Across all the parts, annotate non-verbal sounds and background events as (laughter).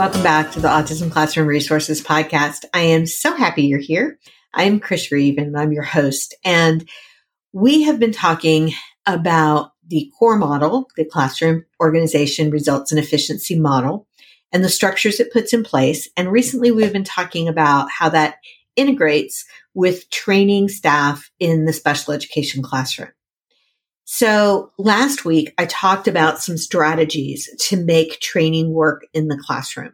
Welcome back to the Autism Classroom Resources Podcast. I am so happy you're here. I'm Chris Reeve and I'm your host. And we have been talking about the core model, the classroom organization results and efficiency model, and the structures it puts in place. And recently we've been talking about how that integrates with training staff in the special education classroom. So last week I talked about some strategies to make training work in the classroom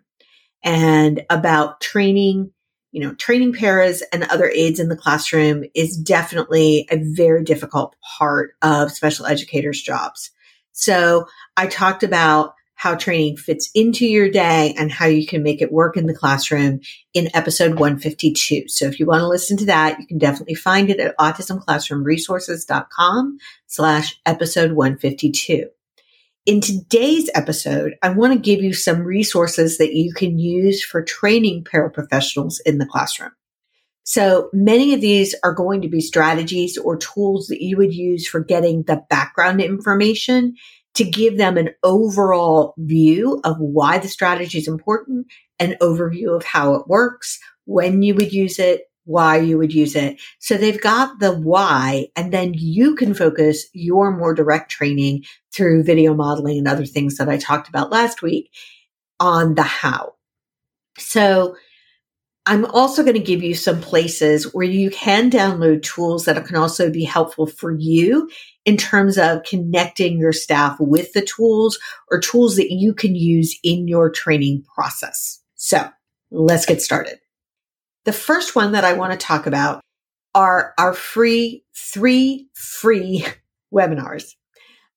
and about training, you know, training paras and other aides in the classroom is definitely a very difficult part of special educators jobs. So I talked about how training fits into your day and how you can make it work in the classroom in episode 152. So if you want to listen to that, you can definitely find it at autismclassroomresources.com slash episode 152. In today's episode, I want to give you some resources that you can use for training paraprofessionals in the classroom. So many of these are going to be strategies or tools that you would use for getting the background information to give them an overall view of why the strategy is important, an overview of how it works, when you would use it, why you would use it. So they've got the why, and then you can focus your more direct training through video modeling and other things that I talked about last week on the how. So I'm also going to give you some places where you can download tools that can also be helpful for you in terms of connecting your staff with the tools or tools that you can use in your training process. So let's get started. The first one that I want to talk about are our free, three free (laughs) webinars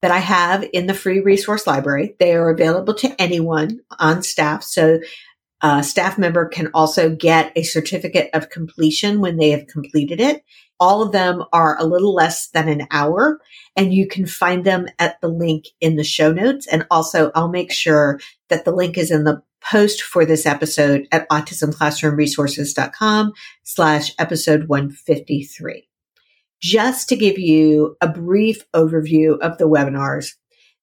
that I have in the free resource library. They are available to anyone on staff. So a staff member can also get a certificate of completion when they have completed it. All of them are a little less than an hour and you can find them at the link in the show notes. And also I'll make sure that the link is in the post for this episode at autismclassroomresources.com slash episode 153. Just to give you a brief overview of the webinars,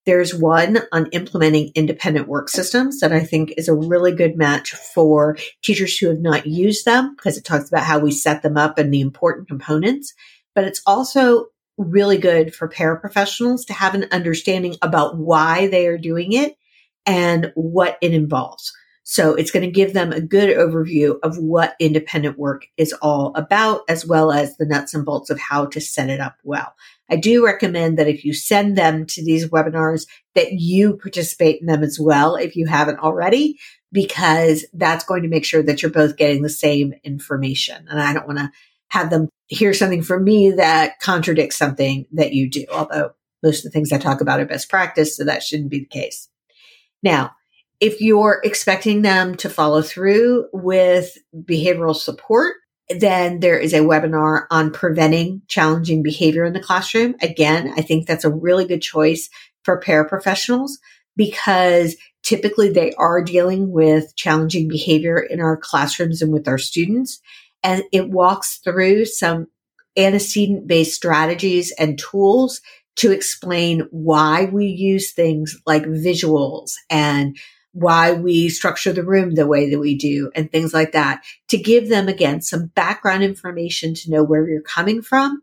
there's one on implementing independent work systems that I think is a really good match for teachers who have not used them because it talks about how we set them up and the important components. But it's also really good for paraprofessionals to have an understanding about why they are doing it and what it involves. So it's going to give them a good overview of what independent work is all about, as well as the nuts and bolts of how to set it up well. I do recommend that if you send them to these webinars, that you participate in them as well if you haven't already, because that's going to make sure that you're both getting the same information. And I don't want to have them hear something from me that contradicts something that you do, although most of the things I talk about are best practice, so that shouldn't be the case. Now, if you're expecting them to follow through with behavioral support, then there is a webinar on preventing challenging behavior in the classroom. Again, I think that's a really good choice for paraprofessionals because typically they are dealing with challenging behavior in our classrooms and with our students. And it walks through some antecedent based strategies and tools to explain why we use things like visuals and why we structure the room the way that we do and things like that to give them again some background information to know where you're coming from.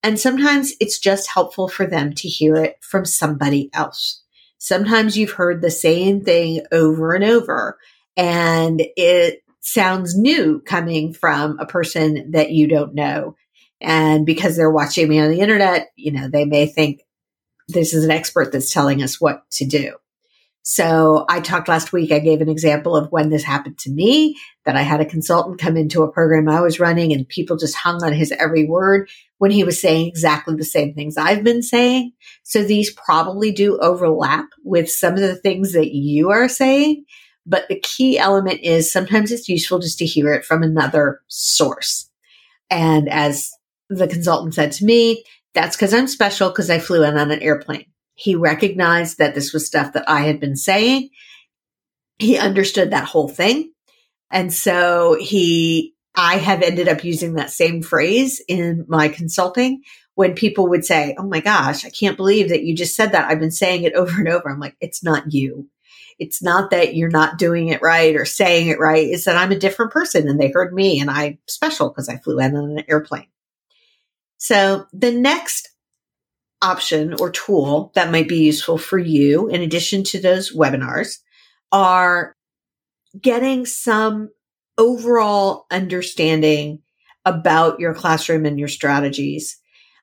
And sometimes it's just helpful for them to hear it from somebody else. Sometimes you've heard the same thing over and over and it sounds new coming from a person that you don't know. And because they're watching me on the internet, you know, they may think this is an expert that's telling us what to do. So I talked last week, I gave an example of when this happened to me, that I had a consultant come into a program I was running and people just hung on his every word when he was saying exactly the same things I've been saying. So these probably do overlap with some of the things that you are saying. But the key element is sometimes it's useful just to hear it from another source. And as the consultant said to me, that's because I'm special because I flew in on an airplane. He recognized that this was stuff that I had been saying. He understood that whole thing. And so he, I have ended up using that same phrase in my consulting when people would say, Oh my gosh, I can't believe that you just said that. I've been saying it (laughs) over and over. I'm like, it's not you. It's not that you're not doing it right or saying it right. It's that I'm a different person and they heard me and I'm special because I flew in on an airplane. So the next option or tool that might be useful for you, in addition to those webinars, are getting some overall understanding about your classroom and your strategies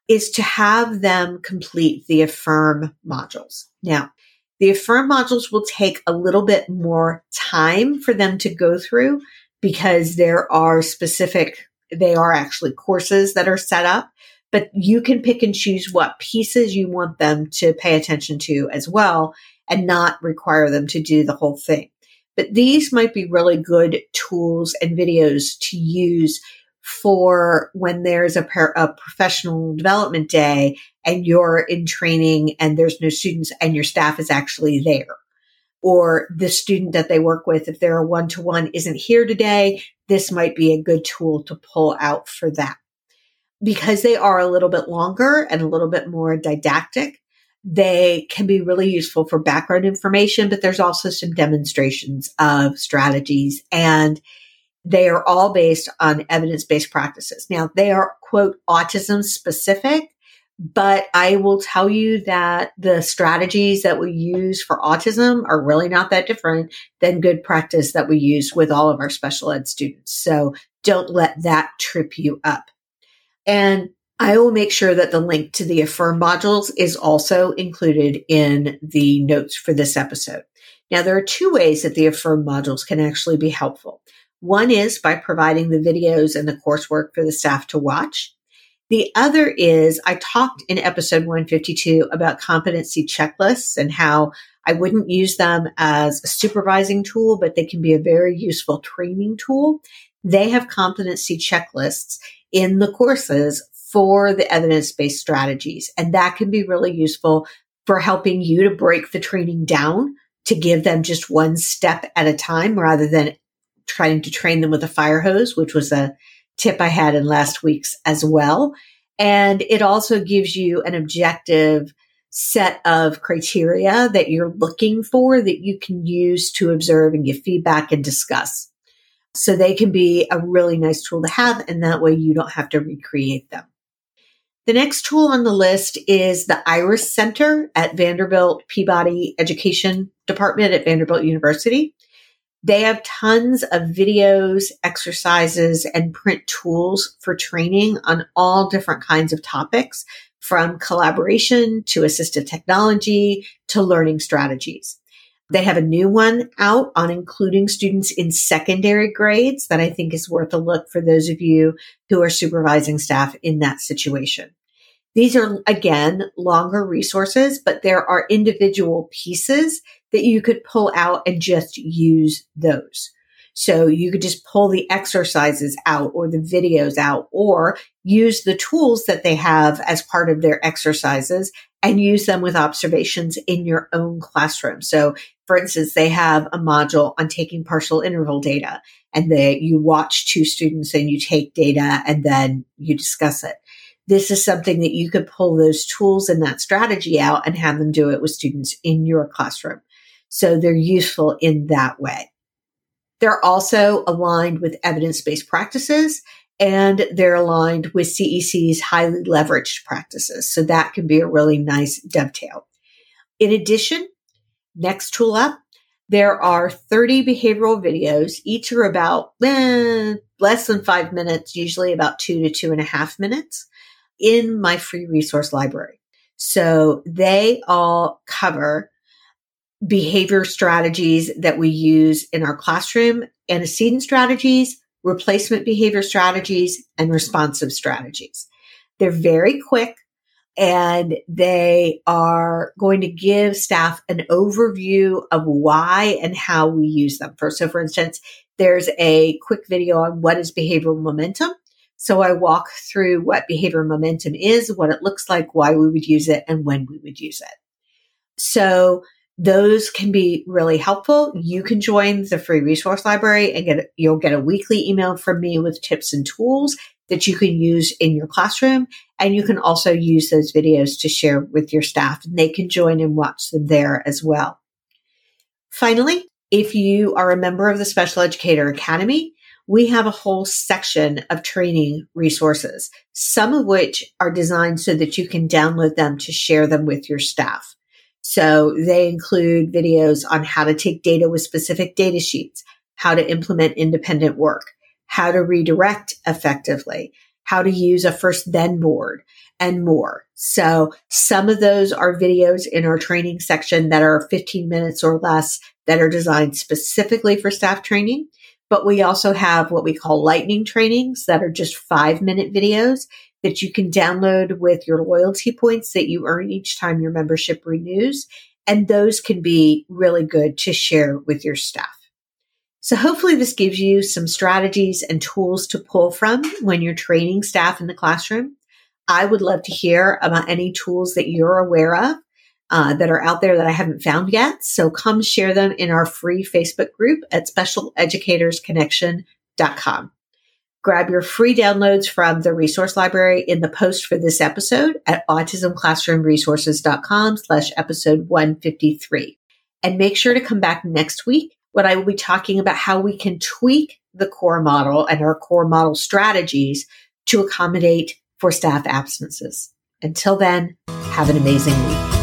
is to have them complete the AFIRM modules. Now, the AFIRM modules will take a little bit more time for them to go through because there are specific, they are actually courses that are set up but you can pick and choose what pieces you want them to pay attention to as well and not require them to do the whole thing. But these might be really good tools and videos to use for when there's a, par- a professional development day and you're in training and there's no students and your staff is actually there. Or the student that they work with, if they're a one to one isn't here today, this might be a good tool to pull out for that because they are a little bit longer and a little bit more didactic, they can be really useful for background information, but there's also some demonstrations of strategies and they are all based on evidence based practices. Now they are quote autism specific, but I will tell you that the strategies that we use for autism are really not that different than good practice that we use with all of our special ed students. So don't let that trip you up. And I will make sure that the link to the AFIRM modules is also included in the notes for this episode. Now, there are two ways that the AFIRM modules can actually be helpful. One is by providing the videos and the coursework for the staff to watch. The other is I talked in episode 152 about competency checklists and how I wouldn't use them as a supervising tool, but they can be a very useful training tool. They have competency checklists in the courses for the evidence based strategies. And that can be really useful for helping you to break the training down to give them just one step at a time rather than trying to train them with a fire hose, which was a tip I had in last week's as well. And it also gives you an objective set of criteria that you're looking for that you can use to observe and give feedback and discuss. So they can be a really nice tool to have, and that way you don't have to recreate them. The next tool on the list is the IRIS Center at Vanderbilt Peabody Education Department at Vanderbilt University. They have tons of videos, exercises, and print tools for training on all different kinds of topics from collaboration to assistive technology to learning strategies. They have a new one out on including students in secondary grades that I think is worth a look for those of you who are supervising staff in that situation. These are again longer resources, but there are individual pieces that you could pull out and just use those. So you could just pull the exercises out or the videos out or use the tools that they have as part of their exercises and use them with observations in your own classroom. So for instance, they have a module on taking partial interval data and they, you watch two students and you take data and then you discuss it. This is something that you could pull those tools and that strategy out and have them do it with students in your classroom. So they're useful in that way. They're also aligned with evidence-based practices and they're aligned with CEC's highly leveraged practices. So that can be a really nice dovetail. In addition, Next tool up, there are 30 behavioral videos. Each are about eh, less than five minutes, usually about two to two and a half minutes in my free resource library. So they all cover behavior strategies that we use in our classroom, antecedent strategies, replacement behavior strategies, and responsive strategies. They're very quick and they are going to give staff an overview of why and how we use them. For, so for instance, there's a quick video on what is behavioral momentum. So I walk through what behavioral momentum is, what it looks like, why we would use it, and when we would use it. So those can be really helpful. You can join the free resource library and get, you'll get a weekly email from me with tips and tools that you can use in your classroom. And you can also use those videos to share with your staff and they can join and watch them there as well. Finally, if you are a member of the Special Educator Academy, we have a whole section of training resources, some of which are designed so that you can download them to share them with your staff. So they include videos on how to take data with specific data sheets, how to implement independent work, how to redirect effectively, how to use a first then board and more. So some of those are videos in our training section that are 15 minutes or less that are designed specifically for staff training. But we also have what we call lightning trainings that are just five minute videos that you can download with your loyalty points that you earn each time your membership renews. And those can be really good to share with your staff. So hopefully this gives you some strategies and tools to pull from when you're training staff in the classroom. I would love to hear about any tools that you're aware of uh, that are out there that I haven't found yet. So come share them in our free Facebook group at specialeducatorsconnection.com. Grab your free downloads from the resource library in the post for this episode at autismclassroomresources.com slash episode 153. And make sure to come back next week when I will be talking about how we can tweak the core model and our core model strategies to accommodate for staff absences. Until then, have an amazing week.